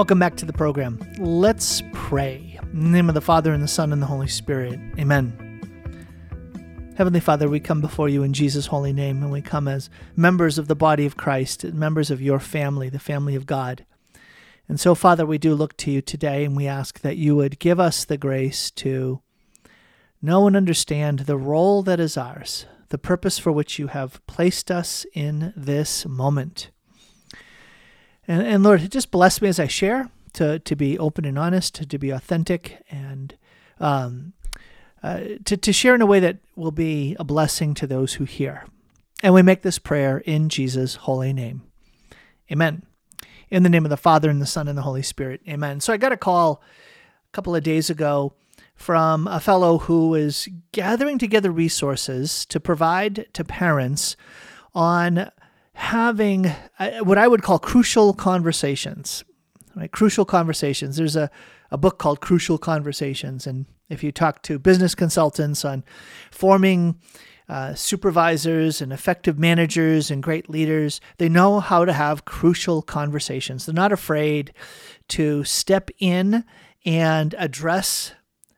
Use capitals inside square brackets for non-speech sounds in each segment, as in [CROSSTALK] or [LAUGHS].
Welcome back to the program. Let's pray. In the name of the Father, and the Son, and the Holy Spirit. Amen. Heavenly Father, we come before you in Jesus' holy name, and we come as members of the body of Christ, members of your family, the family of God. And so, Father, we do look to you today, and we ask that you would give us the grace to know and understand the role that is ours, the purpose for which you have placed us in this moment. And, and Lord, just bless me as I share to, to be open and honest, to, be authentic, and um, uh, to, to share in a way that will be a blessing to those who hear. And we make this prayer in Jesus' holy name. Amen. In the name of the Father, and the Son, and the Holy Spirit. Amen. So I got a call a couple of days ago from a fellow who is gathering together resources to provide to parents on having uh, what I would call crucial conversations. Right? Crucial conversations. There's a, a book called Crucial Conversations. And if you talk to business consultants on forming uh, supervisors and effective managers and great leaders, they know how to have crucial conversations. They're not afraid to step in and address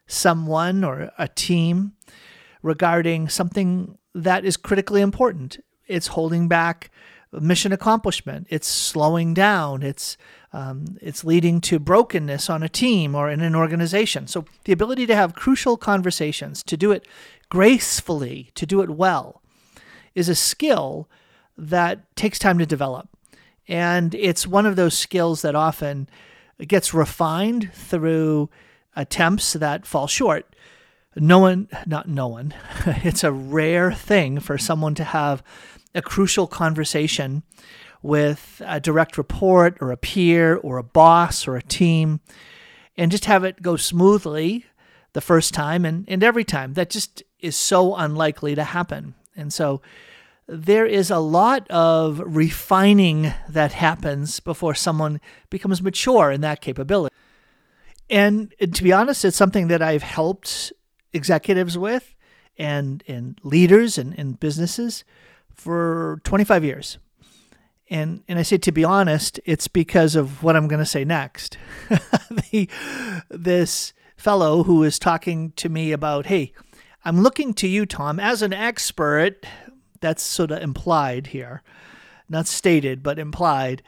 someone or a team regarding something that is critically important. It's holding back mission accomplishment. It's slowing down. It's um, it's leading to brokenness on a team or in an organization. So the ability to have crucial conversations, to do it gracefully, to do it well, is a skill that takes time to develop. And it's one of those skills that often gets refined through attempts that fall short. No one, not no one, [LAUGHS] it's a rare thing for someone to have a crucial conversation with a direct report or a peer or a boss or a team and just have it go smoothly the first time and, and every time. That just is so unlikely to happen. And so there is a lot of refining that happens before someone becomes mature in that capability. And, to be honest, it's something that I've helped executives with and, and leaders and, and businesses for 25 years. And, and I say to be honest, it's because of what I'm going to say next. [LAUGHS] the, this fellow who is talking to me about, hey, I'm looking to you, Tom, as an expert. That's sort of implied here, not stated, but implied.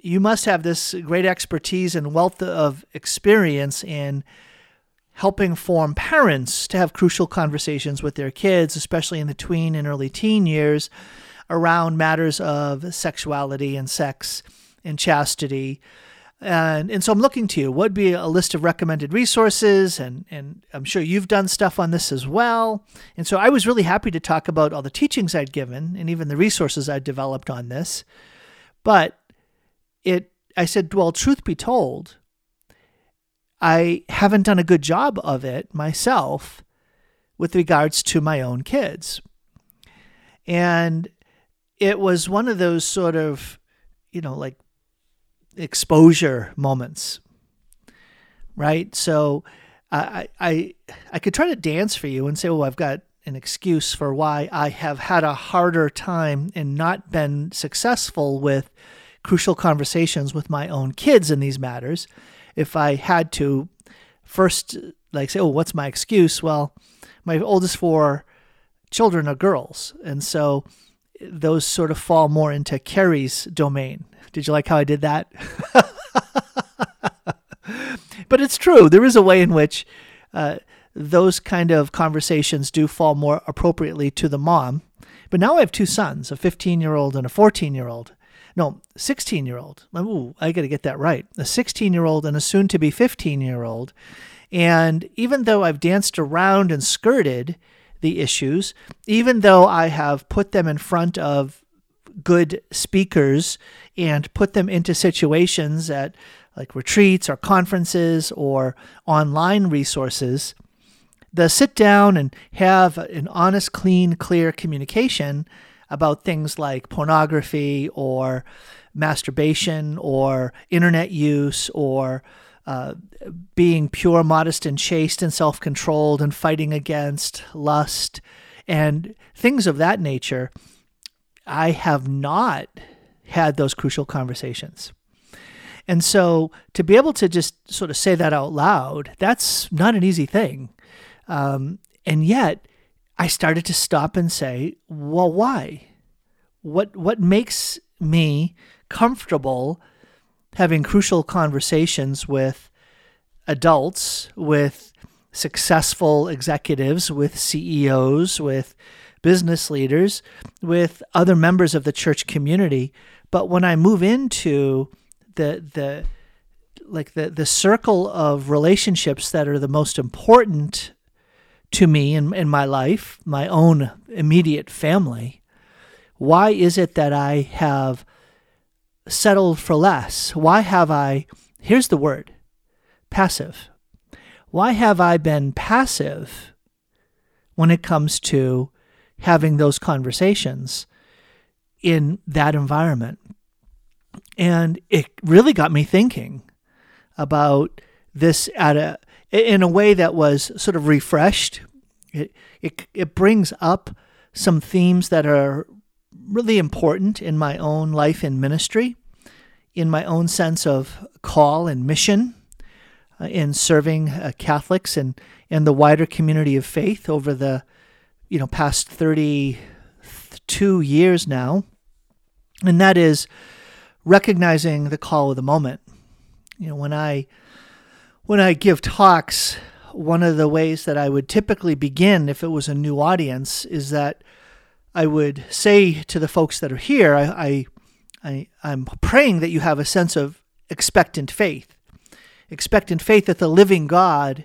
You must have this great expertise and wealth of experience in helping form parents to have crucial conversations with their kids, especially in the tween and early teen years, around matters of sexuality and sex and chastity. And, and so I'm looking to you. What would be a list of recommended resources? And, and I'm sure you've done stuff on this as well. And so I was really happy to talk about all the teachings I'd given and even the resources I'd developed on this. But it, I said, well, truth be told, I haven't done a good job of it myself with regards to my own kids. And it was one of those sort of, you know, like exposure moments. Right? So I I I could try to dance for you and say, "Well, I've got an excuse for why I have had a harder time and not been successful with crucial conversations with my own kids in these matters if I had to first like say, oh, what's my excuse? Well, my oldest four children are girls, and so those sort of fall more into Carrie's domain. Did you like how I did that? [LAUGHS] but it's true. There is a way in which uh, those kind of conversations do fall more appropriately to the mom. But now I have two sons, a 15 year old and a 14 year old no, 16 year old. Ooh, I got to get that right. A 16 year old and a soon to be 15 year old. And even though I've danced around and skirted the issues, even though I have put them in front of good speakers and put them into situations at like retreats or conferences or online resources, the sit down and have an honest, clean, clear communication about things like pornography or masturbation or internet use or uh, being pure, modest, and chaste and self controlled and fighting against lust and things of that nature, I have not had those crucial conversations. And so to be able to just sort of say that out loud, that's not an easy thing. Um, and yet, I started to stop and say, well, why? What what makes me comfortable having crucial conversations with adults, with successful executives, with CEOs, with business leaders, with other members of the church community. But when I move into the the like the the circle of relationships that are the most important to me in, in my life, my own immediate family, why is it that I have settled for less? Why have I, here's the word, passive. Why have I been passive when it comes to having those conversations in that environment? And it really got me thinking about this at a in a way that was sort of refreshed. It it it brings up some themes that are really important in my own life and ministry, in my own sense of call and mission, uh, in serving uh, Catholics and and the wider community of faith over the you know past 32 years now and that is recognizing the call of the moment you know when i when i give talks one of the ways that i would typically begin if it was a new audience is that i would say to the folks that are here i, I, I i'm praying that you have a sense of expectant faith. Expectant faith that the living god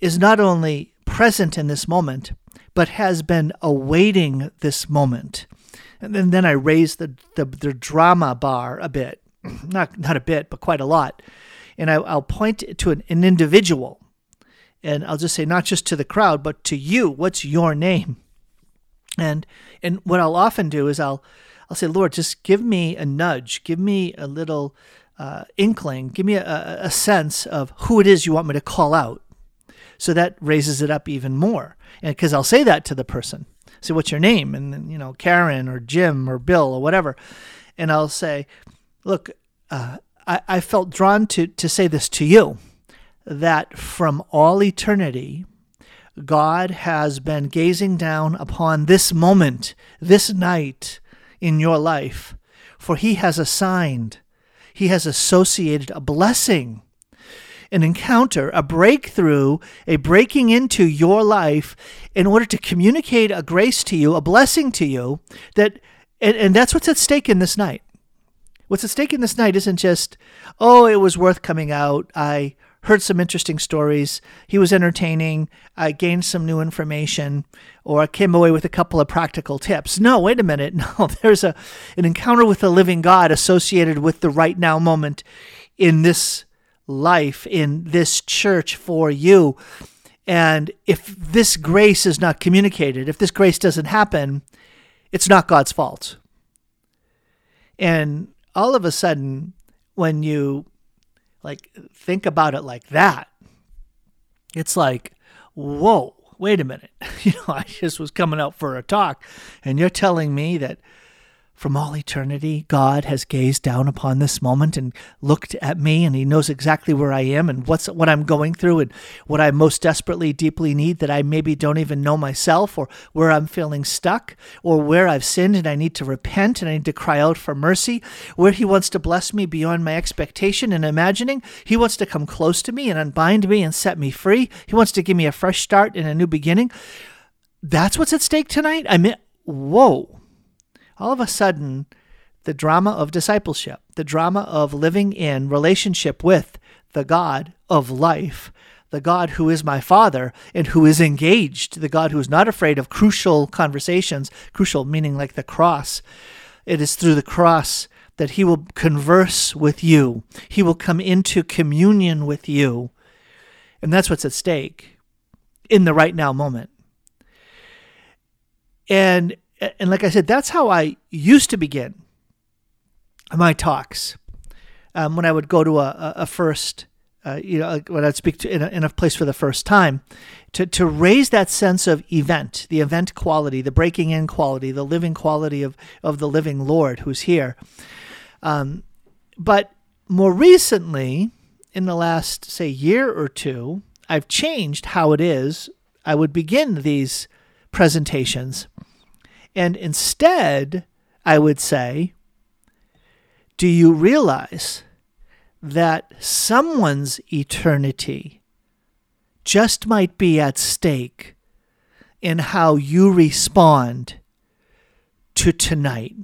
is not only present in this moment but has been awaiting this moment. And then, then I raise the, the, the drama bar a bit, [CLEARS THROAT] not not a bit, but quite a lot, and I, will point to an, an individual, and I'll just say not just to the crowd, but to you. What's your name? And and what I'll often do is I'll I'll say, Lord, just give me a nudge, give me a little uh, inkling, give me a, a sense of who it is you want me to call out. So that raises it up even more. And because I'll say that to the person say, what's your name? And then, you know, Karen or Jim or Bill or whatever. And I'll say, look, uh, I, I felt drawn to, to say this to you that from all eternity, God has been gazing down upon this moment, this night in your life, for He has assigned, He has associated a blessing an encounter, a breakthrough, a breaking into your life in order to communicate a grace to you, a blessing to you that and, and that's what's at stake in this night. What's at stake in this night isn't just, oh, it was worth coming out. I heard some interesting stories. He was entertaining. I gained some new information, or I came away with a couple of practical tips. No, wait a minute. [LAUGHS] No, there's a an encounter with the living God associated with the right now moment in this life in this church for you. And if this grace is not communicated, if this grace doesn't happen, it's not God's fault. And all of a sudden, when you like think about it like that, it's like, whoa, wait a minute. [LAUGHS] You know, I just was coming out for a talk, and you're telling me that from all eternity, God has gazed down upon this moment and looked at me, and He knows exactly where I am and what's what I'm going through and what I most desperately, deeply need that I maybe don't even know myself, or where I'm feeling stuck, or where I've sinned and I need to repent and I need to cry out for mercy, where He wants to bless me beyond my expectation and imagining. He wants to come close to me and unbind me and set me free. He wants to give me a fresh start and a new beginning. That's what's at stake tonight. I mean, whoa all of a sudden, the drama of discipleship, the drama of living in relationship with the God of life, the God who is my Father and who is engaged, the God who is not afraid of crucial conversations, crucial meaning like the cross. It is through the cross that He will converse with you, He will come into communion with you. And that's what's at stake in the right now moment. And and like I said, that's how I used to begin my talks. Um, when I would go to a, a first, uh, you know, when I'd speak to in a, in a place for the first time, to, to raise that sense of event, the event quality, the breaking in quality, the living quality of, of the living Lord who's here. Um, but more recently, in the last, say, year or two, I've changed how it is I would begin these presentations. And instead, I would say, Do you realize that someone's eternity just might be at stake in how you respond to tonight?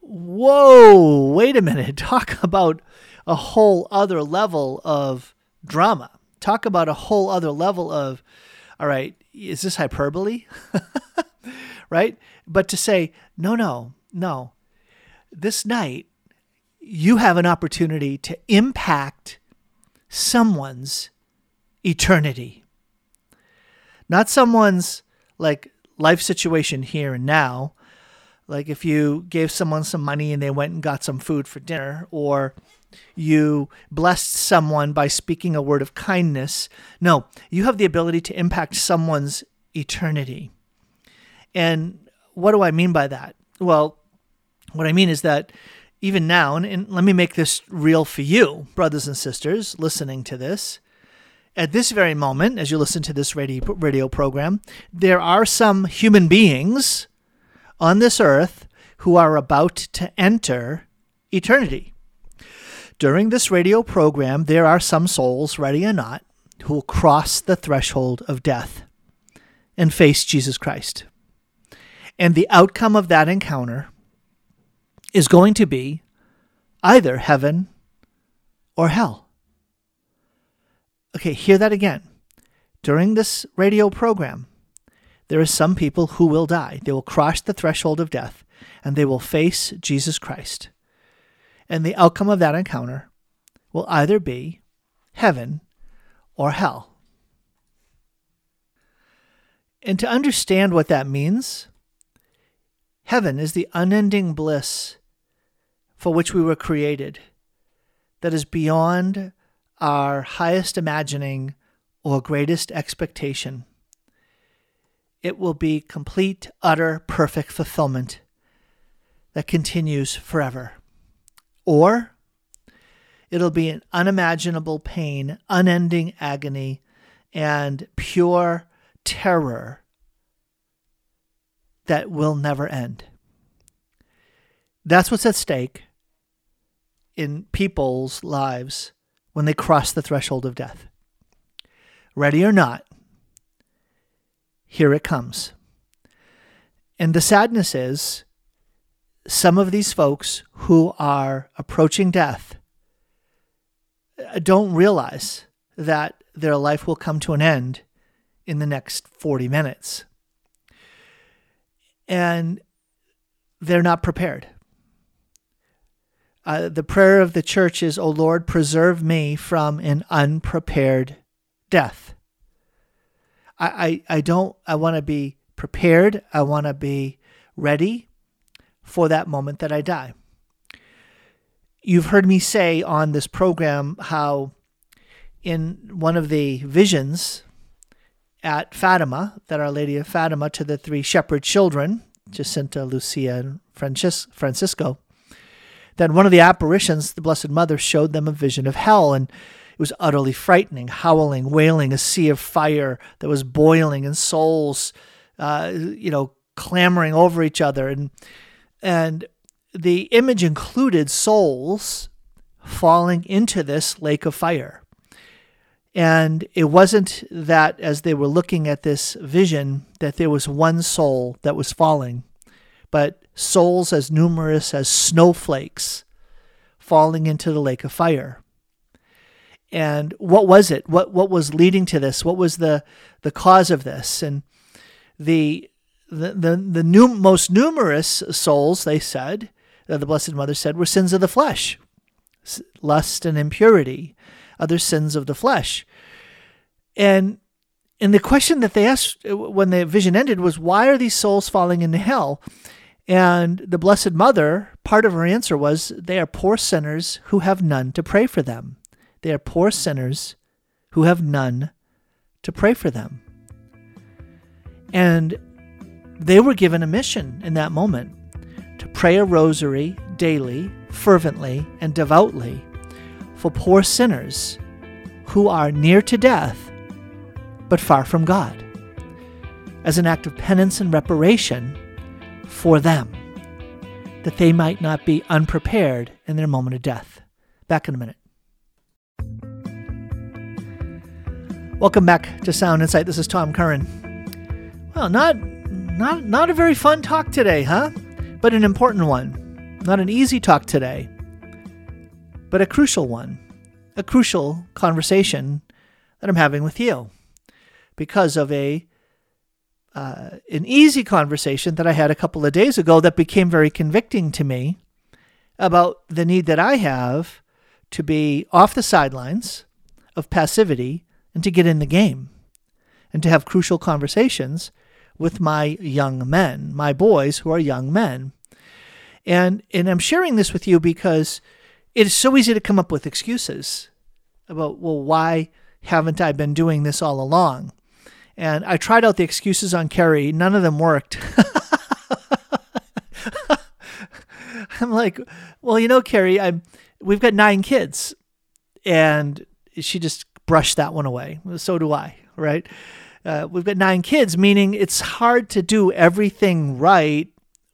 Whoa, wait a minute. [LAUGHS] Talk about a whole other level of drama. Talk about a whole other level of, all right, is this hyperbole? [LAUGHS] right? But to say, no, no, no. This night, you have an opportunity to impact someone's eternity. Not someone's like life situation here and now. Like if you gave someone some money and they went and got some food for dinner, or you blessed someone by speaking a word of kindness. No, you have the ability to impact someone's eternity. And what do I mean by that? Well, what I mean is that even now, and, and let me make this real for you, brothers and sisters listening to this. At this very moment, as you listen to this radio, radio program, there are some human beings on this earth who are about to enter eternity. During this radio program, there are some souls, ready or not, who will cross the threshold of death and face Jesus Christ. And the outcome of that encounter is going to be either heaven or hell. Okay, hear that again. During this radio program, there are some people who will die. They will cross the threshold of death and they will face Jesus Christ. And the outcome of that encounter will either be heaven or hell. And to understand what that means, heaven is the unending bliss for which we were created, that is beyond our highest imagining or greatest expectation. It will be complete, utter, perfect fulfillment that continues forever. Or it'll be an unimaginable pain, unending agony, and pure terror that will never end. That's what's at stake in people's lives when they cross the threshold of death. Ready or not, here it comes. And the sadness is some of these folks who are approaching death uh, don't realize that their life will come to an end in the next 40 minutes. And they're not prepared. Uh, the prayer of the church is, O Lord, preserve me from an unprepared death. I, I, I don't, I want to be prepared. I want to be ready for that moment that I die. You've heard me say on this program how, in one of the visions at Fatima, that Our Lady of Fatima to the three shepherd children, Jacinta, Lucia, and Francisco, then one of the apparitions, the Blessed Mother showed them a vision of hell, and it was utterly frightening, howling, wailing, a sea of fire that was boiling, and souls, uh, you know, clamoring over each other, and and the image included souls falling into this lake of fire. And it wasn't that as they were looking at this vision that there was one soul that was falling, but souls as numerous as snowflakes falling into the lake of fire. And what was it? What what was leading to this? What was the the cause of this? And the the the, the new, most numerous souls, they said, uh, the Blessed Mother said, were sins of the flesh, lust and impurity, other sins of the flesh. And and the question that they asked uh, when the vision ended was, why are these souls falling into hell? And the Blessed Mother, part of her answer was, they are poor sinners who have none to pray for them. They are poor sinners who have none to pray for them. And they were given a mission in that moment to pray a rosary daily fervently and devoutly for poor sinners who are near to death but far from God, as an act of penance and reparation for them, that they might not be unprepared in their moment of death. Back in a minute. Welcome back to Sound Insight. This is Tom Curran. Well, not not not a very fun talk today, huh? But an important one. Not an easy talk today, but a crucial one. A crucial conversation that I'm having with you because of a uh, an easy conversation that I had a couple of days ago that became very convicting to me about the need that I have to be off the sidelines of passivity and to get in the game and to have crucial conversations with my young men, my boys who are young men. And and I'm sharing this with you because it is so easy to come up with excuses about well why haven't I been doing this all along? And I tried out the excuses on Carrie, none of them worked. [LAUGHS] I'm like, well, you know, Carrie, I'm we've got nine kids. And she just brushed that one away. So do I, right? Uh, we've got nine kids, meaning it's hard to do everything right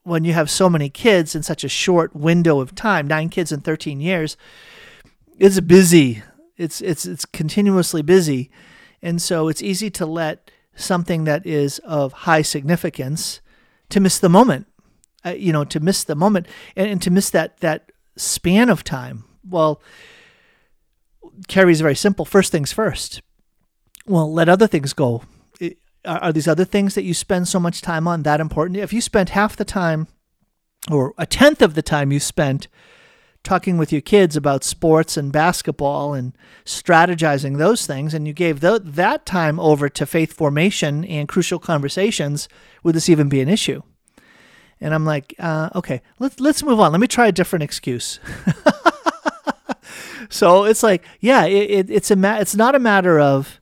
when you have so many kids in such a short window of time. Nine kids in 13 years. It's busy. It's it's it's continuously busy, and so it's easy to let something that is of high significance to miss the moment uh, you know to miss the moment and, and to miss that that span of time well carrie's very simple first things first well let other things go are, these other things that you spend so much time on that important if you spent half the time or a tenth of the time you spent talking with your kids about sports and basketball and strategizing those things, and you gave th- that time over to faith formation and crucial conversations, would this even be an issue? And I'm like, uh, okay, let's let's move on. Let me try a different excuse. [LAUGHS] so it's like, yeah, it, it, it's a ma- it's not a matter of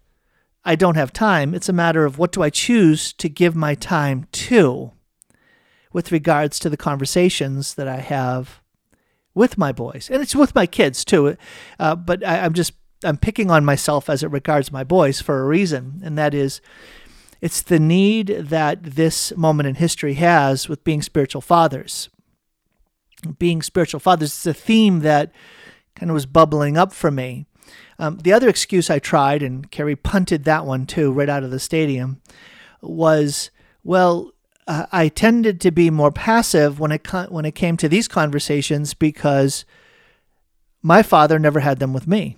I don't have time. It's a matter of what do I choose to give my time to, with regards to the conversations that I have with my boys, and it's with my kids too. Uh, but I, I'm just I'm picking on myself as it regards my boys for a reason, and that is it's the need that this moment in history has with being spiritual fathers. Being spiritual fathers is a theme that kind of was bubbling up for me. Um, the other excuse I tried, and Carrie punted that one too right out of the stadium, was well, uh, I tended to be more passive when it when it came to these conversations because my father never had them with me.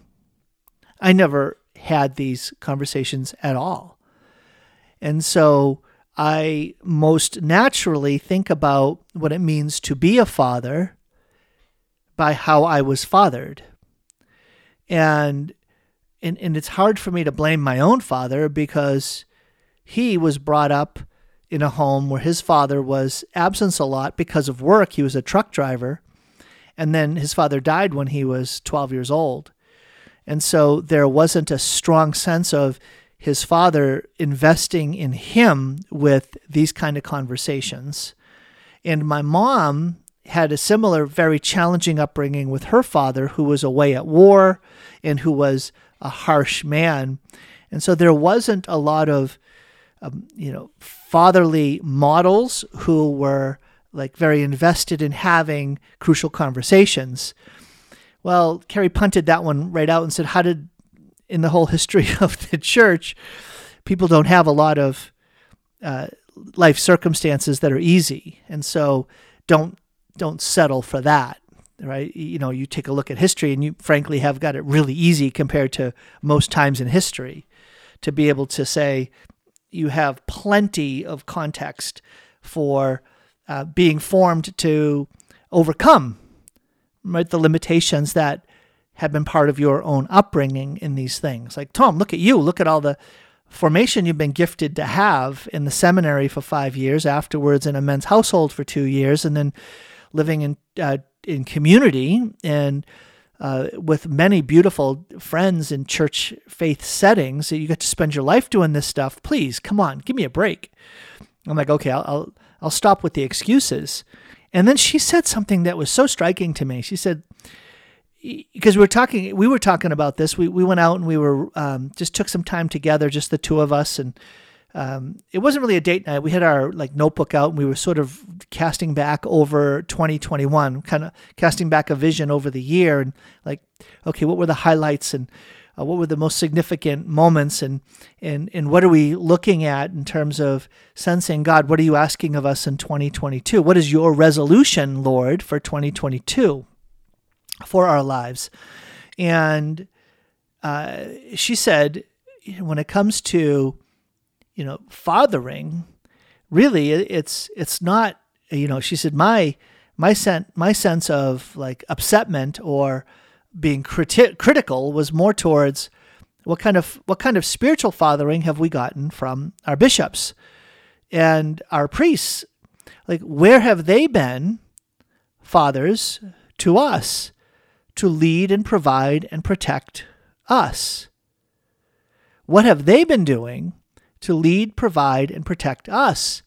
I never had these conversations at all. And so I most naturally think about what it means to be a father by how I was fathered. And and, and it's hard for me to blame my own father because he was brought up in a home where his father was absent a lot because of work. He was a truck driver. And then his father died when he was 12 years old. And so there wasn't a strong sense of his father investing in him with these kind of conversations. And my mom had a similar, very challenging upbringing with her father, who was away at war and who was a harsh man. And so there wasn't a lot of um, you know, fatherly models who were like very invested in having crucial conversations. Well, Carrie punted that one right out and said, How did, in the whole history [LAUGHS] of the church, people don't have a lot of uh, life circumstances that are easy. And so don't, don't settle for that right? You know, you take a look at history and you frankly have got it really easy compared to most times in history to be able to say, you have plenty of context for uh, being formed to overcome right the limitations that have been part of your own upbringing in these things. Like Tom, look at you. Look at all the formation you've been gifted to have in the seminary for five years, afterwards in a men's household for two years, and then living in uh, in community and uh, with many beautiful friends in church faith settings. that You get to spend your life doing this stuff. Please, come on, give me a break. I'm like, okay, I'll, I'll, I'll stop with the excuses. And then she said something that was so striking to me. She said, because we were talking, we were talking about this. We, we went out and we were um, just took some time together, just the two of us, and um, it wasn't really a date night. We had our like notebook out and we were sort of casting back over 2021, kind of casting back a vision over the year and like, okay, what were the highlights and uh, what were the most significant moments and, and, and what are we looking at in terms of sensing God, what are you asking of us in 2022? What is your resolution, Lord, for 2022 for our lives? And uh, she said, when it comes to you know, fathering, really it's it's not you know, she said my my sense my sense of like upsetment or being criti- critical was more towards what kind of what kind of spiritual fathering have we gotten from our bishops and our priests? Like where have they been fathers to us to lead and provide and protect us? What have they been doing to lead, provide, and protect us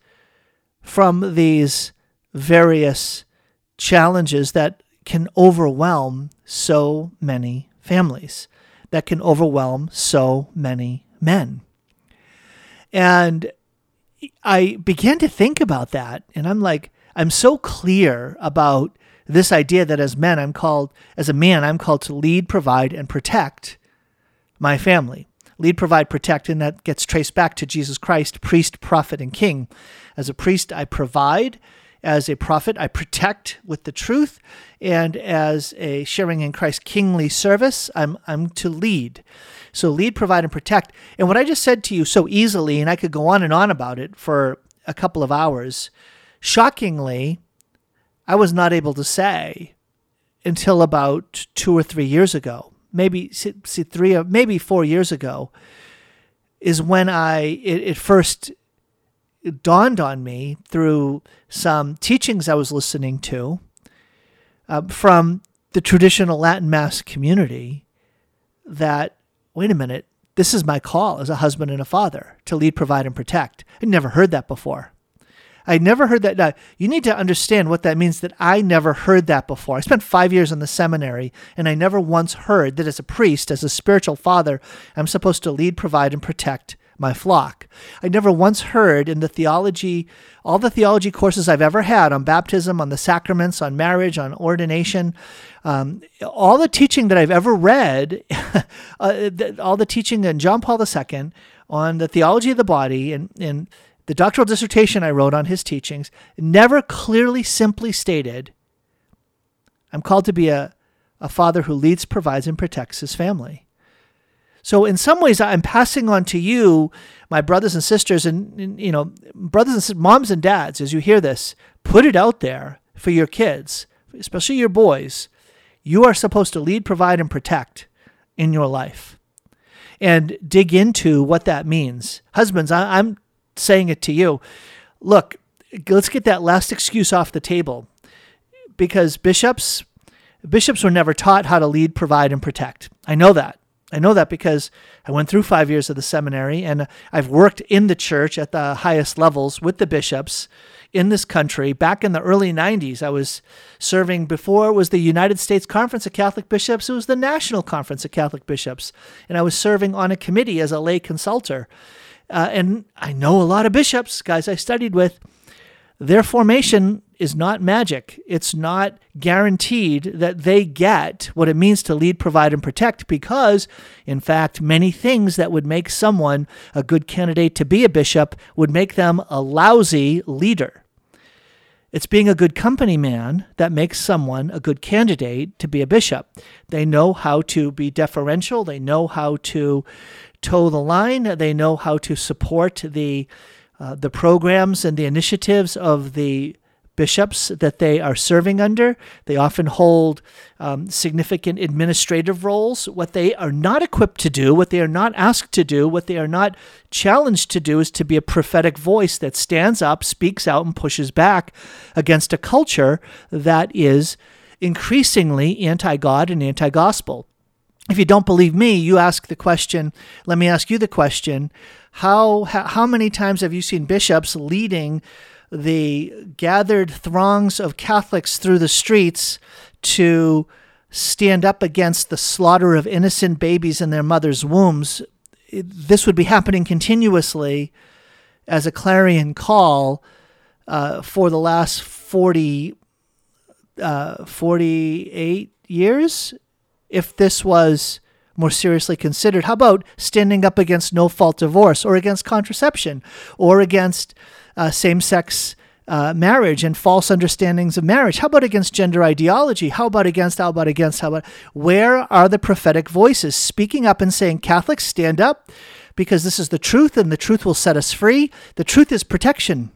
from these various challenges that can overwhelm so many families, that can overwhelm so many men. And I began to think about that, and I'm like, I'm so clear about this idea that as men, I'm called, as a man, I'm called to lead, provide, and protect my family lead, provide, protect, and that gets traced back to Jesus Christ, priest, prophet, and king. As a priest, I provide. As a prophet, I protect with the truth. And as a sharing in Christ's kingly service, I'm, I'm to lead. So lead, provide, and protect. And what I just said to you so easily, and I could go on and on about it for a couple of hours, shockingly, I was not able to say until about two or three years ago maybe see, three or maybe four years ago, is when I it, it first dawned on me through some teachings I was listening to uh, from the traditional Latin Mass community that wait a minute, this is my call as a husband and a father to lead, provide, and protect. I'd never heard that before. I never heard that. Now, you need to understand what that means that I never heard that before. I spent five years in the seminary, and I never once heard that as a priest, as a spiritual father, I'm supposed to lead, provide, and protect my flock. I never once heard in the theology, all the theology courses I've ever had on baptism, on the sacraments, on marriage, on ordination, um, all the teaching that I've ever read, [LAUGHS] uh, all the teaching in John Paul II on the theology of the body and, and the doctoral dissertation I wrote on his teachings never clearly simply stated, I'm called to be a, a father who leads, provides, and protects his family. So in some ways, I'm passing on to you, my brothers and sisters, and, and you know, brothers and moms and dads, as you hear this, put it out there for your kids, especially your boys. You are supposed to lead, provide, and protect in your life, and dig into what that means. Husbands, I, I'm saying it to you. Look, let's get that last excuse off the table because bishops bishops were never taught how to lead, provide and protect. I know that. I know that because I went through 5 years of the seminary and I've worked in the church at the highest levels with the bishops in this country. Back in the early 90s, I was serving before it was the United States Conference of Catholic Bishops, it was the National Conference of Catholic Bishops, and I was serving on a committee as a lay consultor. Uh, and I know a lot of bishops, guys I studied with. Their formation is not magic. It's not guaranteed that they get what it means to lead, provide, and protect because, in fact, many things that would make someone a good candidate to be a bishop would make them a lousy leader. It's being a good company man that makes someone a good candidate to be a bishop. They know how to be deferential, they know how to toe the line. They know how to support the uh, the programs and the initiatives of the bishops that they are serving under. They often hold um, significant administrative roles. What they are not equipped to do, what they are not asked to do, what they are not challenged to do is to be a prophetic voice that stands up, speaks out, and pushes back against a culture that is increasingly anti God and anti gospel if you don't believe me, you ask the question. Let me ask you the question: How how, how many times have you seen bishops leading the gathered throngs of Catholics through the streets to stand up against the slaughter of innocent babies in their mothers' wombs, this would be happening continuously as a clarion call uh, for the last 40, uh, 48 years. If this was more seriously considered, how about standing up against no fault divorce or against contraception or against uh, same sex uh, marriage and false understandings of marriage? How about against gender ideology? How about against, how about against, how about? Where are the prophetic voices speaking up and saying, Catholics, stand up because this is the truth and the truth will set us free? The truth is protection.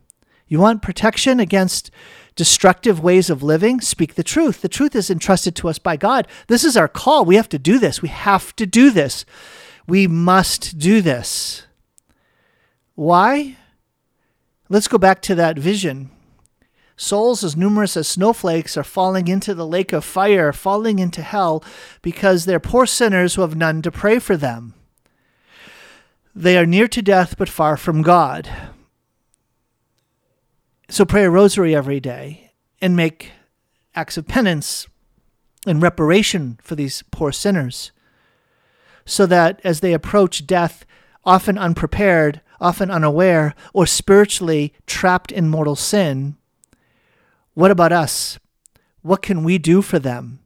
You want protection against destructive ways of living? Speak the truth. The truth is entrusted to us by God. This is our call. We have to do this. We have to do this. We must do this. Why? Let's go back to that vision. Souls as numerous as snowflakes are falling into the lake of fire, falling into hell, because they're poor sinners who have none to pray for them. They are near to death but far from God. So pray a rosary every day and make acts of penance and reparation for these poor sinners, so that as they approach death, often unprepared, often unaware, or spiritually trapped in mortal sin. What about us? What can we do for them?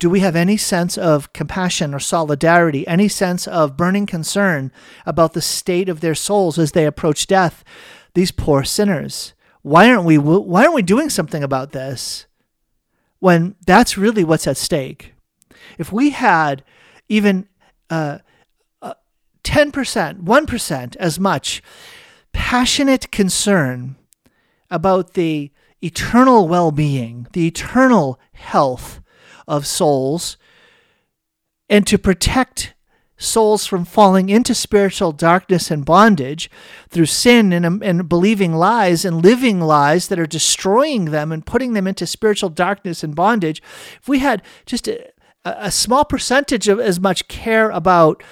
Do we have any sense of compassion or solidarity, any sense of burning concern about the state of their souls as they approach death? These poor sinners. Why aren't we why aren't we doing something about this? When that's really what's at stake. If we had even uh, 10%, 1% as much passionate concern about the eternal well being, the eternal health of souls, and to protect souls from falling into spiritual darkness and bondage through sin and, um, and believing lies and living lies that are destroying them and putting them into spiritual darkness and bondage, if we had just a, a small percentage of as much care about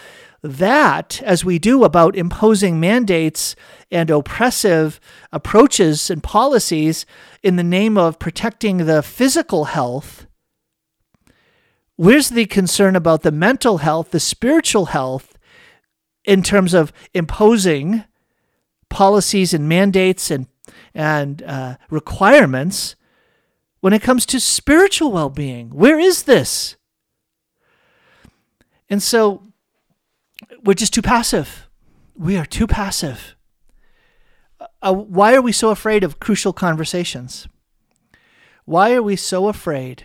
that as we do about imposing mandates and oppressive approaches and policies in the name of protecting the physical health, where's the concern about the mental health, the spiritual health, in terms of imposing policies and mandates and and uh, requirements when it comes to spiritual well-being? Where is this? And so we're just too passive. We are too passive. Uh, why are we so afraid of crucial conversations? Why are we so afraid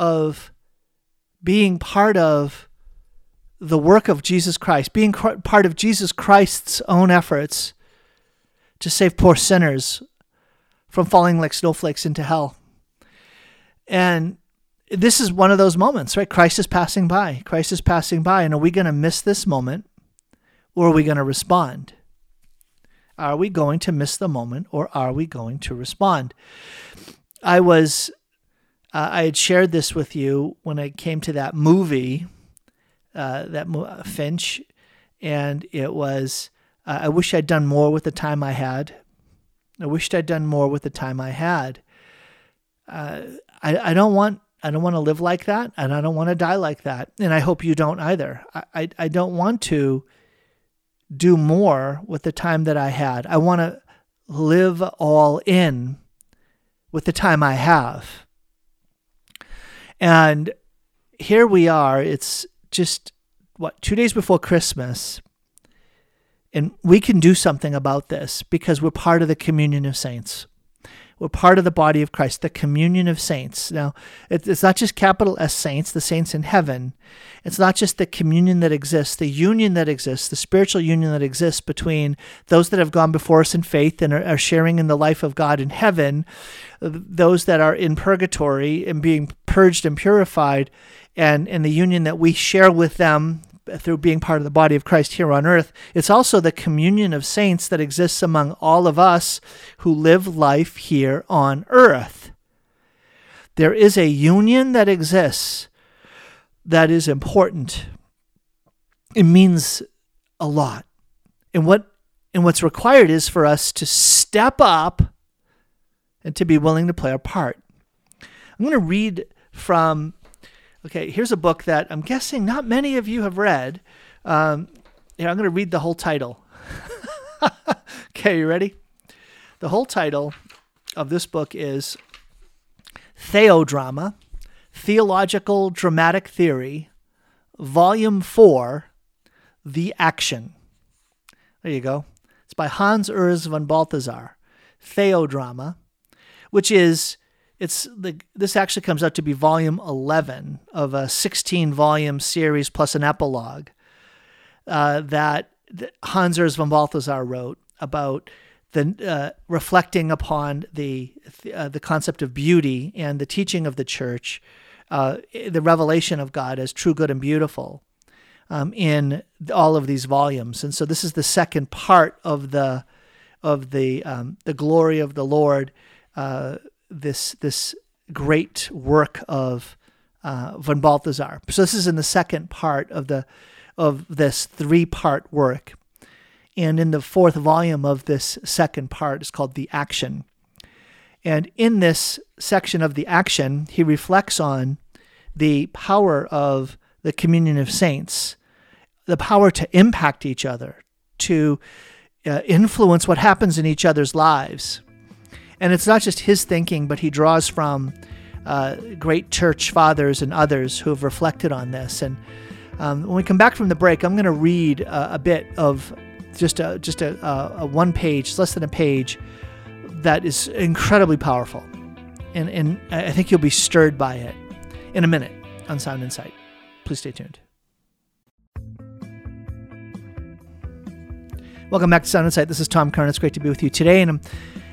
of being part of the work of Jesus Christ, being part of Jesus Christ's own efforts to save poor sinners from falling like snowflakes into hell? And this is one of those moments, right? Christ is passing by. Christ is passing by. And are we going to miss this moment or are we going to respond? Are we going to miss the moment or are we going to respond? I was, uh, I had shared this with you when I came to that movie, uh, that uh, Finch, and it was, uh, I wish I'd done more with the time I had. I wished I'd done more with the time I had. Uh, I, I don't want I don't want to live like that, and I don't want to die like that. And I hope you don't either. I, I, I don't want to do more with the time that I had. I want to live all in with the time I have. And here we are. It's just, what, two days before Christmas. And we can do something about this because we're part of the communion of saints. We're part of the body of Christ, the communion of saints. Now, it's not just capital S saints, the saints in heaven. It's not just the communion that exists, the union that exists, the spiritual union that exists between those that have gone before us in faith and are, sharing in the life of God in heaven, those that are in purgatory and being purged and purified, and, and the union that we share with them through being part of the body of Christ here on earth. It's also the communion of saints that exists among all of us who live life here on earth. There is a union that exists that is important. It means a lot. And what And what's required is for us to step up and to be willing to play our part. I'm going to read from, okay, here's a book that I'm guessing not many of you have read. Um, here, I'm going to read the whole title. [LAUGHS] okay, you ready? The whole title of this book is Theodrama Theological Dramatic Theory, Volume 4 The Action. There you go. It's by Hans Urs von Balthasar. Theodrama, which is it's the this actually comes out to be volume 11 of a 16 volume series plus an epilogue uh, that Hans Urs von Balthasar wrote about the uh, reflecting upon the uh, the concept of beauty and the teaching of the church, uh, the revelation of God as true, good, and beautiful, um, in all of these volumes. And so this is the second part of the of the um, the glory of the Lord. This this great work of uh, von Balthasar. So this is in the second part of the of this three part work. And in the fourth volume of this second part is called The Action. And in this section of The Action, he reflects on the power of the communion of saints, the power to impact each other, to uh, influence what happens in each other's lives. And it's not just his thinking, but he draws from uh, great church fathers and others who have reflected on this. And um, when we come back from the break, I'm going to read uh, a bit of just a just a, a, one page, less than a page, that is incredibly powerful, and and I think you'll be stirred by it in a minute on Sound Insight. Please stay tuned. Welcome back to Sound Insight. This is Tom Curran. It's great to be with you today, and I'm,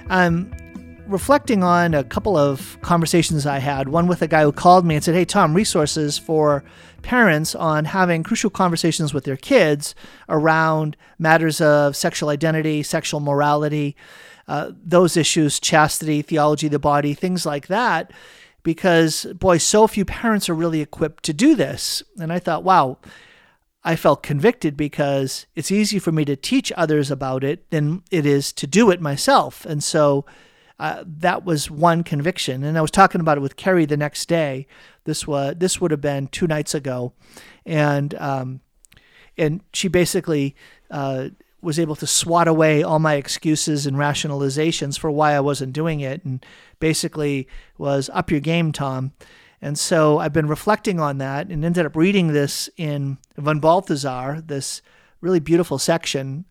I'm reflecting on a couple of conversations I had. One with a guy who called me and said, Hey, Tom, resources for parents on having crucial conversations with their kids around matters of sexual identity, sexual morality, uh, those issues, chastity, theology of the body, things like that. Because, boy, so few parents are really equipped to do this. And I thought, wow, I felt convicted because it's easy for me to teach others about it than it is to do it myself. And so, uh, that was one conviction. And I was talking about it with Kerry the next day. This was this would have been two nights ago, and um, and she basically uh, was able to swat away all my excuses and rationalizations for why I wasn't doing it, and basically was up your game, Tom. And so I've been reflecting on that and ended up reading this in von Balthasar, this really beautiful section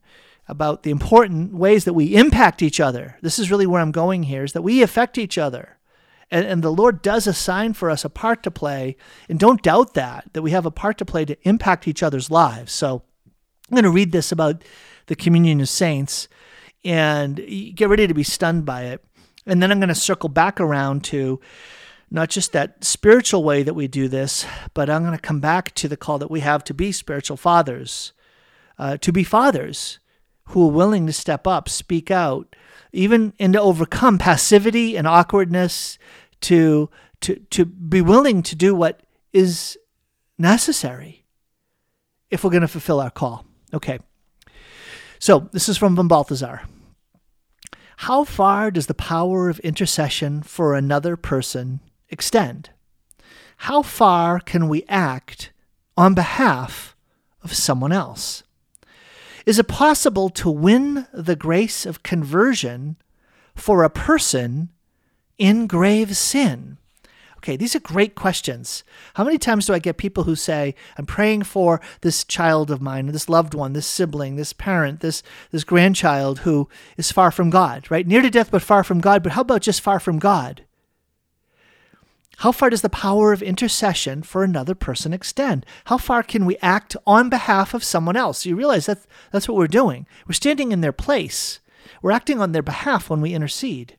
about the important ways that we impact each other. This is really where I'm going here is that we affect each other. And, and the Lord does assign for us a part to play. And don't doubt that, that we have a part to play to impact each other's lives. So I'm going to read this about the communion of saints and get ready to be stunned by it. And then I'm going to circle back around to not just that spiritual way that we do this, but I'm going to come back to the call that we have to be spiritual fathers, uh, to be fathers who are willing to step up, speak out, even and to overcome passivity and awkwardness, to to to be willing to do what is necessary if we're going to fulfill our call. Okay. So this is from von. How far does the power of intercession for another person extend? How far can we act on behalf of someone else? Is it possible to win the grace of conversion for a person in grave sin? Okay, these are great questions. How many times do I get people who say, I'm praying for this child of mine, this loved one, this sibling, this parent, this, this grandchild who is far from God, right? Near to death, but far from God. But how about just far from God? How far does the power of intercession for another person extend? How far can we act on behalf of someone else? You realize that that's what we're doing. We're standing in their place. We're acting on their behalf when we intercede.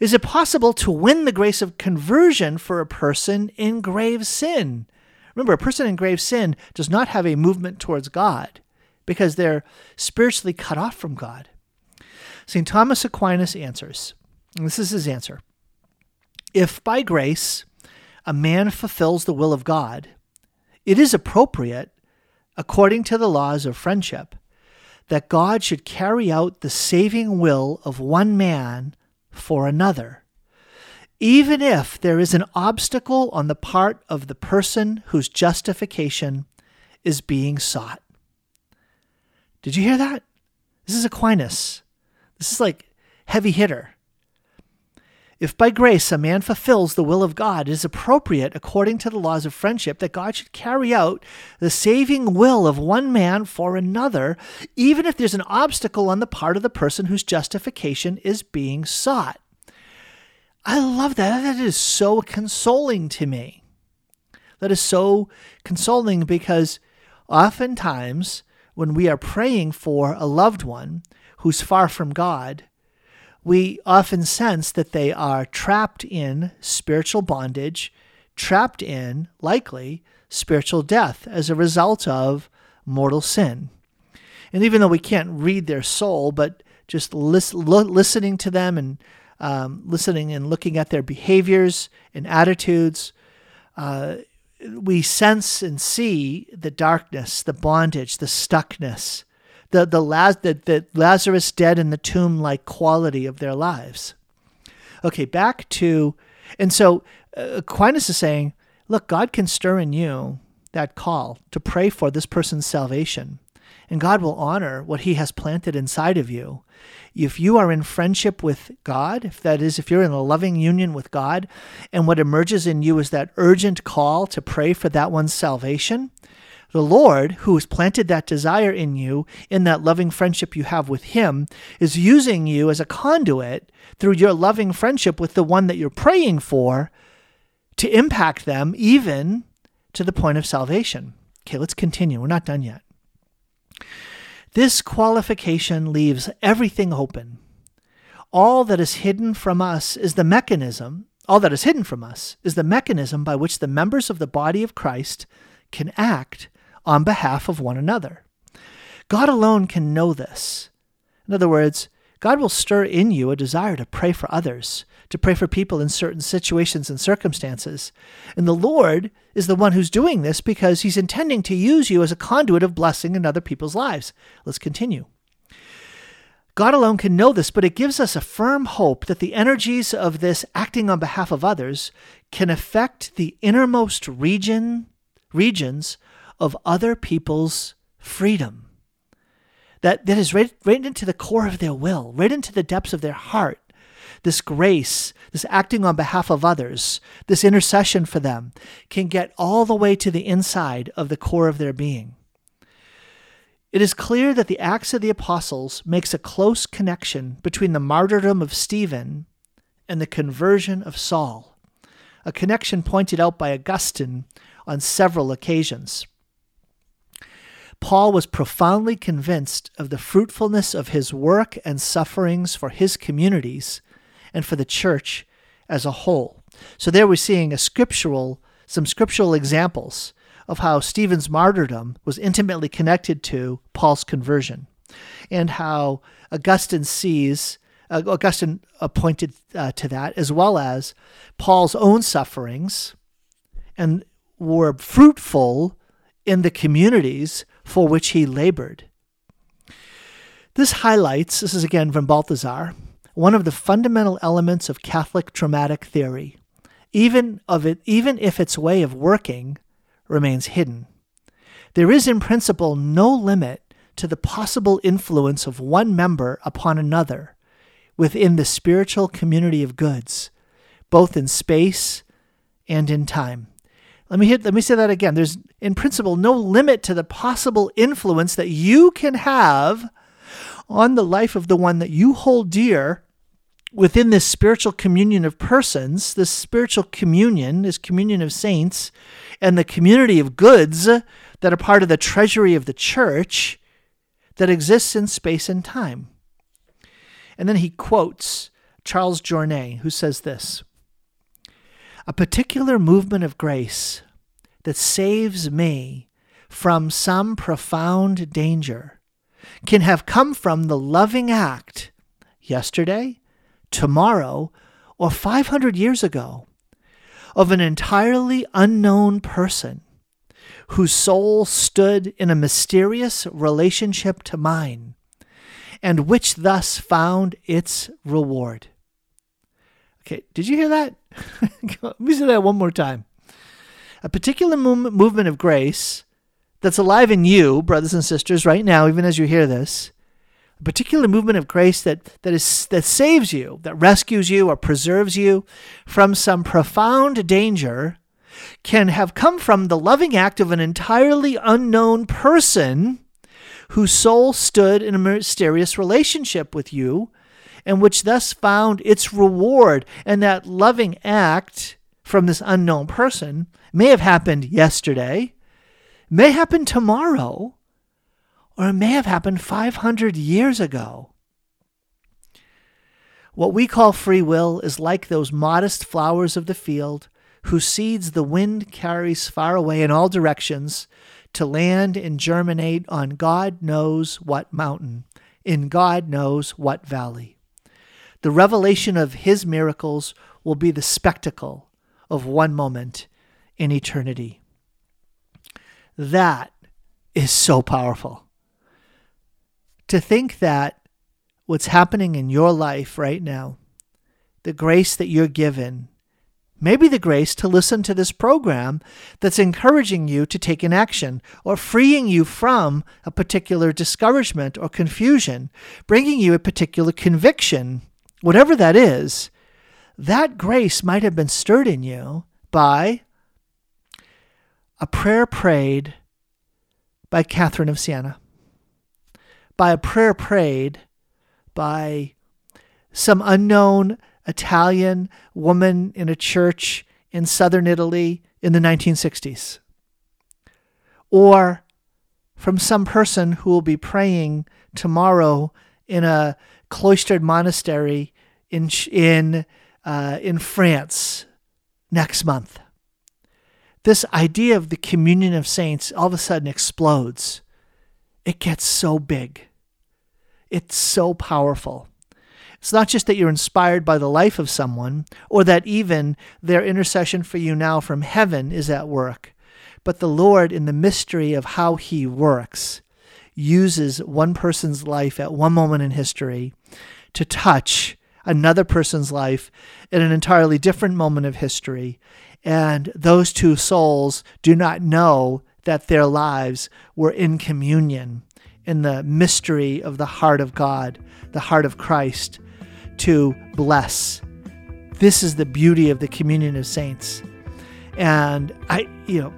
Is it possible to win the grace of conversion for a person in grave sin? Remember, a person in grave sin does not have a movement towards God because they're spiritually cut off from God. St. Thomas Aquinas answers, this is his answer if by grace a man fulfills the will of God, it is appropriate, according to the laws of friendship, that God should carry out the saving will of one man for another, even if there is an obstacle on the part of the person whose justification is being sought. Did you hear that? This is Aquinas. This is like heavy hitter. If by grace a man fulfills the will of God, it is appropriate, according to the laws of friendship, that God should carry out the saving will of one man for another, even if there's an obstacle on the part of the person whose justification is being sought. I love that. That is so consoling to me. That is so consoling because oftentimes when we are praying for a loved one who's far from God, we often sense that they are trapped in spiritual bondage, trapped in, likely, spiritual death as a result of mortal sin. And even though we can't read their soul, but just lis- lo- listening to them and um, listening and looking at their behaviors and attitudes, uh, we sense and see the darkness, the bondage, the stuckness, the the, Laz- the, the Lazarus dead in the tomb like quality of their lives. Okay, back to, and so uh, Aquinas is saying, look, God can stir in you that call to pray for this person's salvation, and God will honor what He has planted inside of you. If you are in friendship with God, if that is, if you're in a loving union with God, and what emerges in you is that urgent call to pray for that one's salvation, the Lord, who has planted that desire in you, in that loving friendship you have with Him, is using you as a conduit through your loving friendship with the one that you're praying for to impact them even to the point of salvation. Okay, let's continue. We're not done yet. This qualification leaves everything open. All that is hidden from us is the mechanism, all that is hidden from us is the mechanism by which the members of the body of Christ can act on behalf of one another. God alone can know this. In other words, God will stir in you a desire to pray for others, to pray for people in certain situations and circumstances. And the Lord is the one who's doing this because he's intending to use you as a conduit of blessing in other people's lives. Let's continue. God alone can know this, but it gives us a firm hope that the energies of this acting on behalf of others can affect the innermost region regions of other people's freedom. That, that is right, right into the core of their will, right into the depths of their heart. This grace, this acting on behalf of others, this intercession for them can get all the way to the inside of the core of their being. It is clear that the Acts of the Apostles makes a close connection between the martyrdom of Stephen and the conversion of Saul, a connection pointed out by Augustine on several occasions. Paul was profoundly convinced of the fruitfulness of his work and sufferings for his communities and for the church as a whole. So there we're seeing a scriptural some scriptural examples of how Stephen's martyrdom was intimately connected to Paul's conversion and how Augustine sees uh, Augustine pointed uh, to that as well as Paul's own sufferings and were fruitful in the communities for which he labored. This highlights, this is again from Balthasar, one of the fundamental elements of Catholic traumatic theory, even, of it, even if its way of working remains hidden. There is, in principle, no limit to the possible influence of one member upon another within the spiritual community of goods, both in space and in time. Let me hit let me say that again. There's in principle no limit to the possible influence that you can have on the life of the one that you hold dear within this spiritual communion of persons, this spiritual communion, this communion of saints, and the community of goods that are part of the treasury of the church that exists in space and time. And then he quotes Charles Journet, who says this a particular movement of grace that saves me from some profound danger can have come from the loving act yesterday, tomorrow, or 500 years ago of an entirely unknown person whose soul stood in a mysterious relationship to mine, and which thus found its reward. Okay, did you hear that? [LAUGHS] Let me say that one more time. A particular movement of grace that's alive in you, brothers and sisters, right now, even as you hear this, a particular movement of grace that, that, is, that saves you, that rescues you or preserves you from some profound danger, can have come from the loving act of an entirely unknown person whose soul stood in a mysterious relationship with you and which thus found its reward. And that loving act from this unknown person may have happened yesterday, may happen tomorrow, or it may have happened 500 years ago. What we call free will is like those modest flowers of the field whose seeds the wind carries far away in all directions to land and germinate on God knows what mountain, in God knows what valley. The revelation of His miracles will be the spectacle of one moment in eternity. That is so powerful to think that what's happening in your life right now, the grace that you're given, maybe the grace to listen to this program that's encouraging you to take an action or freeing you from a particular discouragement or confusion, bringing you a particular conviction, whatever that is, that grace might have been stirred in you by a prayer prayed by Catherine of Siena by a prayer prayed by some unknown Italian woman in a church in southern Italy in the 1960s. Or from some person who will be praying tomorrow in a cloistered monastery in, in, uh, in France next month. This idea of the communion of saints all of a sudden explodes it gets so big. It's so powerful. It's not just that you're inspired by the life of someone or that even their intercession for you now from heaven is at work, but the Lord, in the mystery of how He works, uses one person's life at one moment in history to touch another person's life in an entirely different moment of history. And those two souls do not know that their lives were in communion in the mystery of the heart of God, the heart of Christ, to bless. This is the beauty of the communion of saints. And I, you know,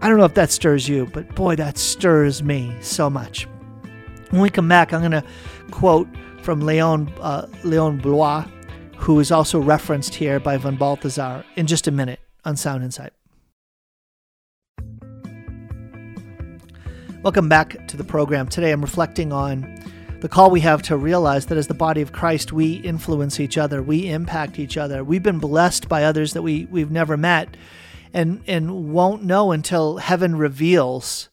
I don't know if that stirs you, but boy, that stirs me so much. When we come back, I'm going to quote from Leon, uh, Leon Bloy, who is also referenced here by von Balthasar, in just a minute on Sound Insight. Welcome back to the program. Today I'm reflecting on the call we have to realize that as the body of Christ, we influence each other, we impact each other. We've been blessed by others that we, we've never met and, and won't know until heaven reveals.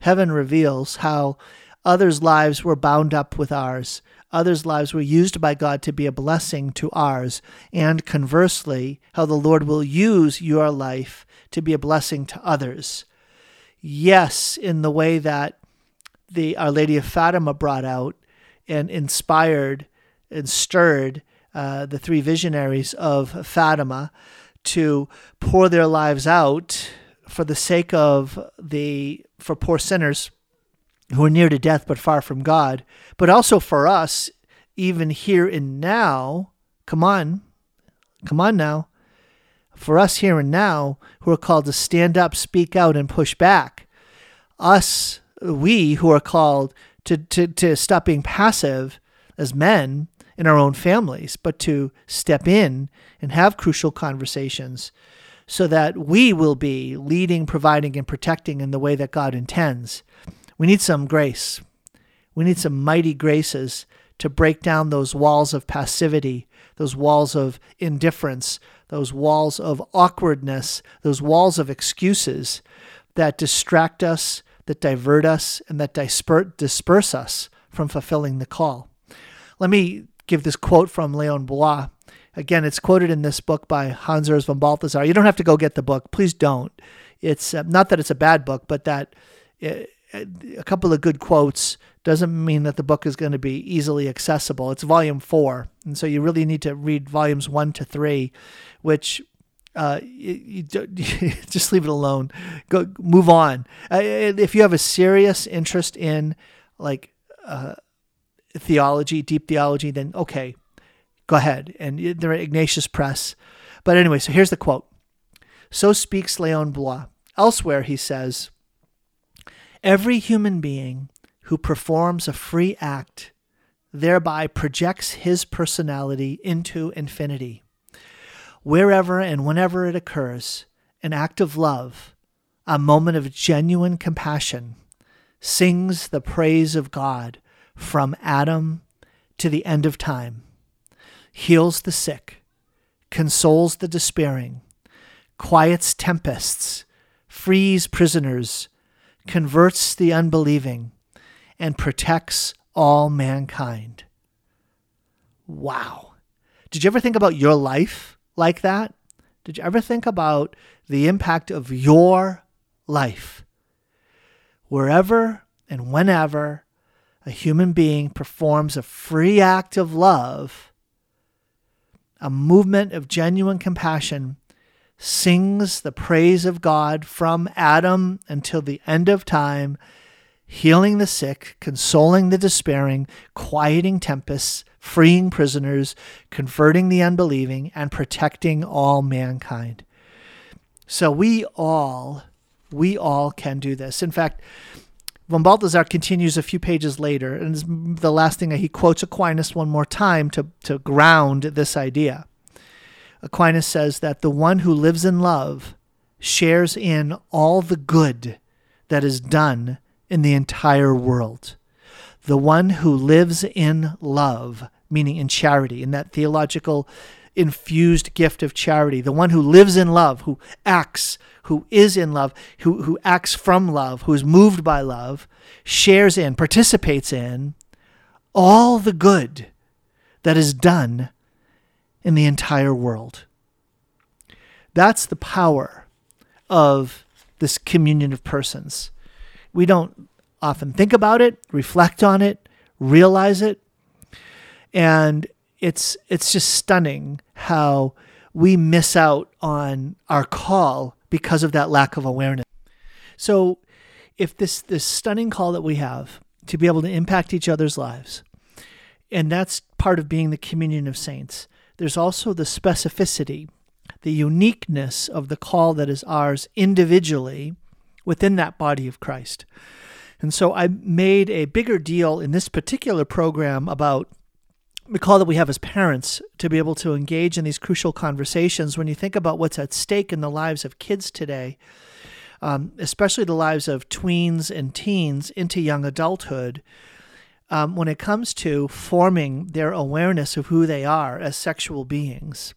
Heaven reveals how others' lives were bound up with ours. Others' lives were used by God to be a blessing to ours. And conversely, how the Lord will use your life to be a blessing to others yes, in the way that the Our Lady of Fatima brought out and inspired and stirred uh, the three visionaries of Fatima to pour their lives out for the sake of the for poor sinners who are near to death but far from God, but also for us, even here and now. Come on, come on now for us here and now who are called to stand up, speak out, and push back. Us, we who are called to, to, to stop being passive as men in our own families, but to step in and have crucial conversations so that we will be leading, providing, and protecting in the way that God intends. We need some grace. We need some mighty graces to break down those walls of passivity, those walls of indifference, those walls of awkwardness, those walls of excuses that distract us, that divert us, and that disperse us from fulfilling the call. Let me give this quote from Leon Bloy. Again, it's quoted in this book by Hans Urs von Balthasar. You don't have to go get the book. Please don't. it's uh, not that it's a bad book, but that uh, a couple of good quotes doesn't mean that the book is going to be easily accessible. It's volume four, and so you really need to read volumes one to three, which uh, you, you, [LAUGHS] just leave it alone. Go move on. Uh, if you have a serious interest in like uh, theology, deep theology, then okay, go ahead. And they're at Ignatius Press. But anyway, so here's the quote. So speaks Leon Bloy. Elsewhere, he says, Every human being who performs a free act thereby projects his personality into infinity. Wherever and whenever it occurs, an act of love, a moment of genuine compassion, sings the praise of God from Adam to the end of time, heals the sick, consoles the despairing, quiets tempests, frees prisoners, converts the unbelieving, and protects all mankind. Wow. Did you ever think about your life like that? Did you ever think about the impact of your life? Wherever and whenever a human being performs a free act of love, a movement of genuine compassion sings the praise of God from Adam until the end of time, healing the sick, consoling the despairing, quieting tempests, freeing prisoners, converting the unbelieving, and protecting all mankind. So we all, we all can do this. In fact, von Balthasar continues a few pages later, and the last thing that he quotes Aquinas one more time to, to ground this idea. Aquinas says that the one who lives in love shares in all the good that is done in the entire world. The one who lives in love, meaning in charity, in that theological infused gift of charity, the one who lives in love, who acts, who is in love, who, who acts from love, who is moved by love, shares in, participates in all the good that is done in the entire world. That's the power of this communion of persons. We don't often think about it, reflect on it, realize it, and it's it's just stunning how we miss out on our call because of that lack of awareness. So, if this this stunning call that we have to be able to impact each other's lives, and that's part of being the communion of saints, there's also the specificity, the uniqueness of the call that is ours individually within that body of Christ. And so I made a bigger deal in this particular program about the call that we have as parents to be able to engage in these crucial conversations when you think about what's at stake in the lives of kids today, um, especially the lives of tweens and teens into young adulthood um, when it comes to forming their awareness of who they are as sexual beings,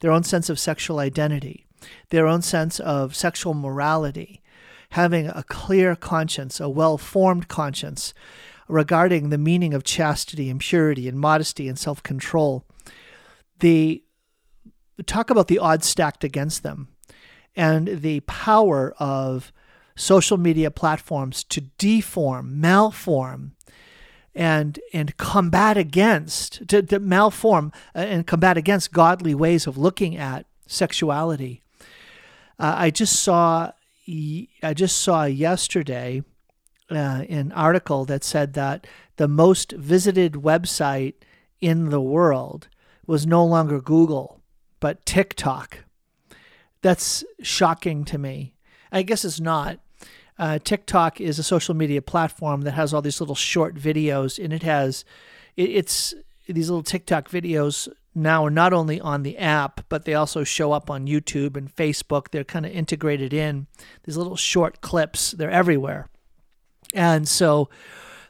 their own sense of sexual identity, their own sense of sexual morality, having a clear conscience, a well formed conscience regarding the meaning of chastity and purity and modesty and self control. The talk about the odds stacked against them and the power of social media platforms to deform, malform, and and combat against to, to malform uh, and combat against godly ways of looking at sexuality. Uh, I just saw I just saw yesterday uh, an article that said that the most visited website in the world was no longer Google but TikTok. That's shocking to me. I guess it's not uh, TikTok is a social media platform that has all these little short videos, and it has it, it's these little TikTok videos now are not only on the app, but they also show up on YouTube and Facebook. They're kind of integrated in these little short clips. They're everywhere, and so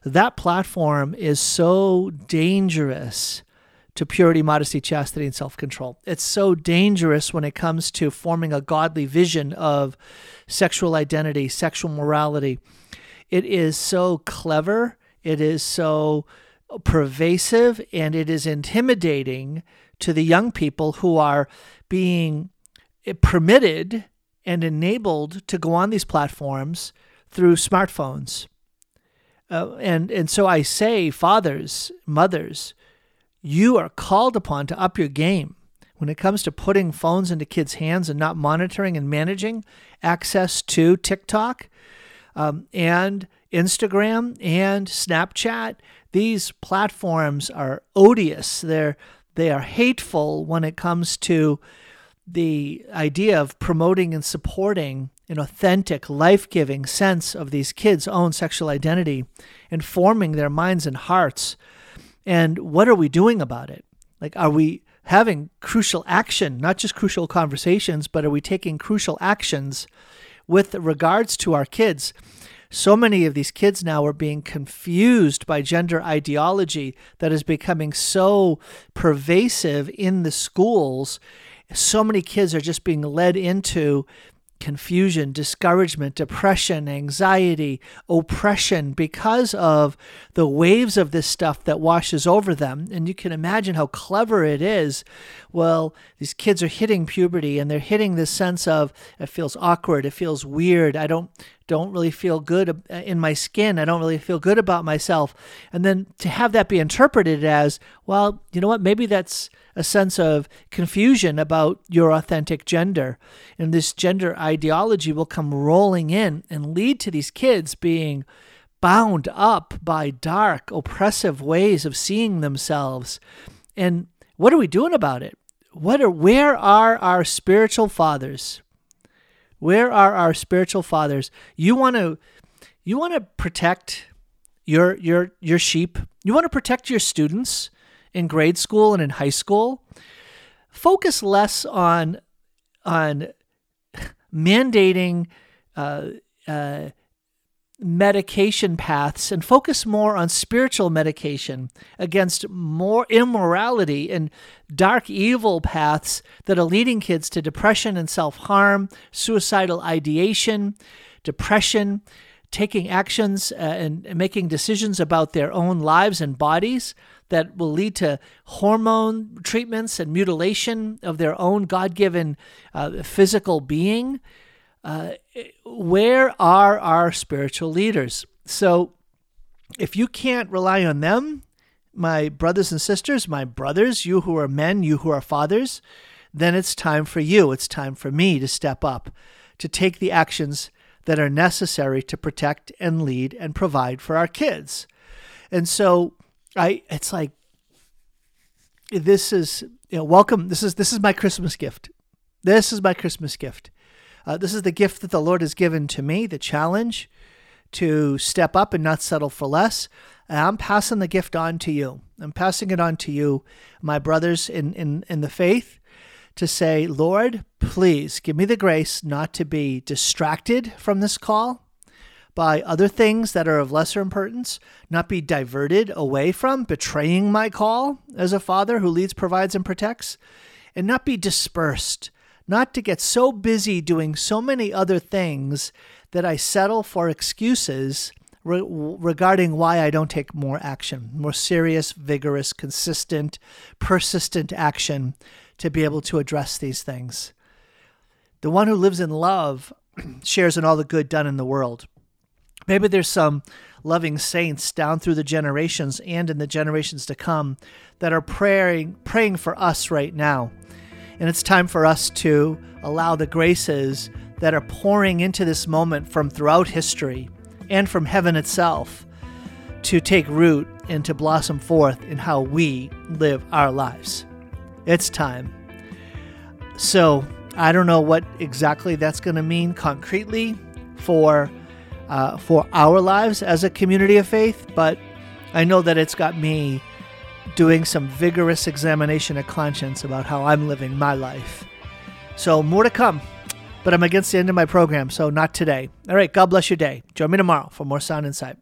that platform is so dangerous to purity, modesty, chastity, and self control. It's so dangerous when it comes to forming a godly vision of sexual identity, sexual morality. It is so clever, it is so pervasive, and it is intimidating to the young people who are being permitted and enabled to go on these platforms through smartphones. Uh, and and so I say, fathers, mothers, you are called upon to up your game when it comes to putting phones into kids' hands and not monitoring and managing access to TikTok um, and Instagram and Snapchat. These platforms are odious. They're they are hateful when it comes to the idea of promoting and supporting an authentic, life giving sense of these kids' own sexual identity and forming their minds and hearts. And what are we doing about it? Like, are we having crucial action, not just crucial conversations, but are we taking crucial actions with regards to our kids? So many of these kids now are being confused by gender ideology that is becoming so pervasive in the schools. So many kids are just being led into confusion, discouragement, depression, anxiety, oppression because of the waves of this stuff that washes over them. And you can imagine how clever it is. Well, these kids are hitting puberty and they're hitting this sense of it feels awkward, it feels weird. I don't don't really feel good uh, in my skin. I don't really feel good about myself. And then to have that be interpreted as, well, you know what? Maybe that's a sense of confusion about your authentic gender. And this gender ideology will come rolling in and lead to these kids being bound up by dark, oppressive ways of seeing themselves. And what are we doing about it? What are where are our spiritual fathers? Where are our spiritual fathers? You want to you want to protect your your your sheep. You want to protect your students in grade school and in high school. Focus less on on [LAUGHS] mandating uh, uh, medication paths and focus more on spiritual medication against more immorality and dark evil paths that are leading kids to depression and self harm, suicidal ideation, depression, taking actions uh, and making decisions about their own lives and bodies that will lead to hormone treatments and mutilation of their own God given uh, physical being. Uh, where are our spiritual leaders? So, if you can't rely on them, my brothers and sisters, my brothers, you who are men, you who are fathers, then it's time for you, it's time for me to step up, to take the actions that are necessary to protect and lead and provide for our kids. And so I it's like this is you know welcome this is this is my Christmas gift. This is my Christmas gift. Uh, this is the gift that the Lord has given to me, the challenge to step up and not settle for less. And I'm passing the gift on to you. I'm passing it on to you, my brothers in, in, in the faith, to say, Lord, please give me the grace not to be distracted from this call by other things that are of lesser importance, not be diverted away from betraying my call as a father who leads, provides, and protects, and not be dispersed, not to get so busy doing so many other things that I settle for excuses re- regarding why I don't take more action, more serious, vigorous, consistent, persistent action to be able to address these things. The one who lives in love [CLEARS THROAT] shares in all the good done in the world. Maybe there's some loving saints down through the generations and in the generations to come that are praying praying for us right now. And it's time for us to allow the graces that are pouring into this moment from throughout history and from heaven itself to take root and to blossom forth in how we live our lives. It's time. So, I don't know what exactly that's going to mean concretely for uh, for our lives as a community of faith, but I know that it's got me doing some vigorous examination of conscience about how I'm living my life. So, more to come but I'm against the end of my program, so not today. All right, God bless your day. Join me tomorrow for more Sound Insight.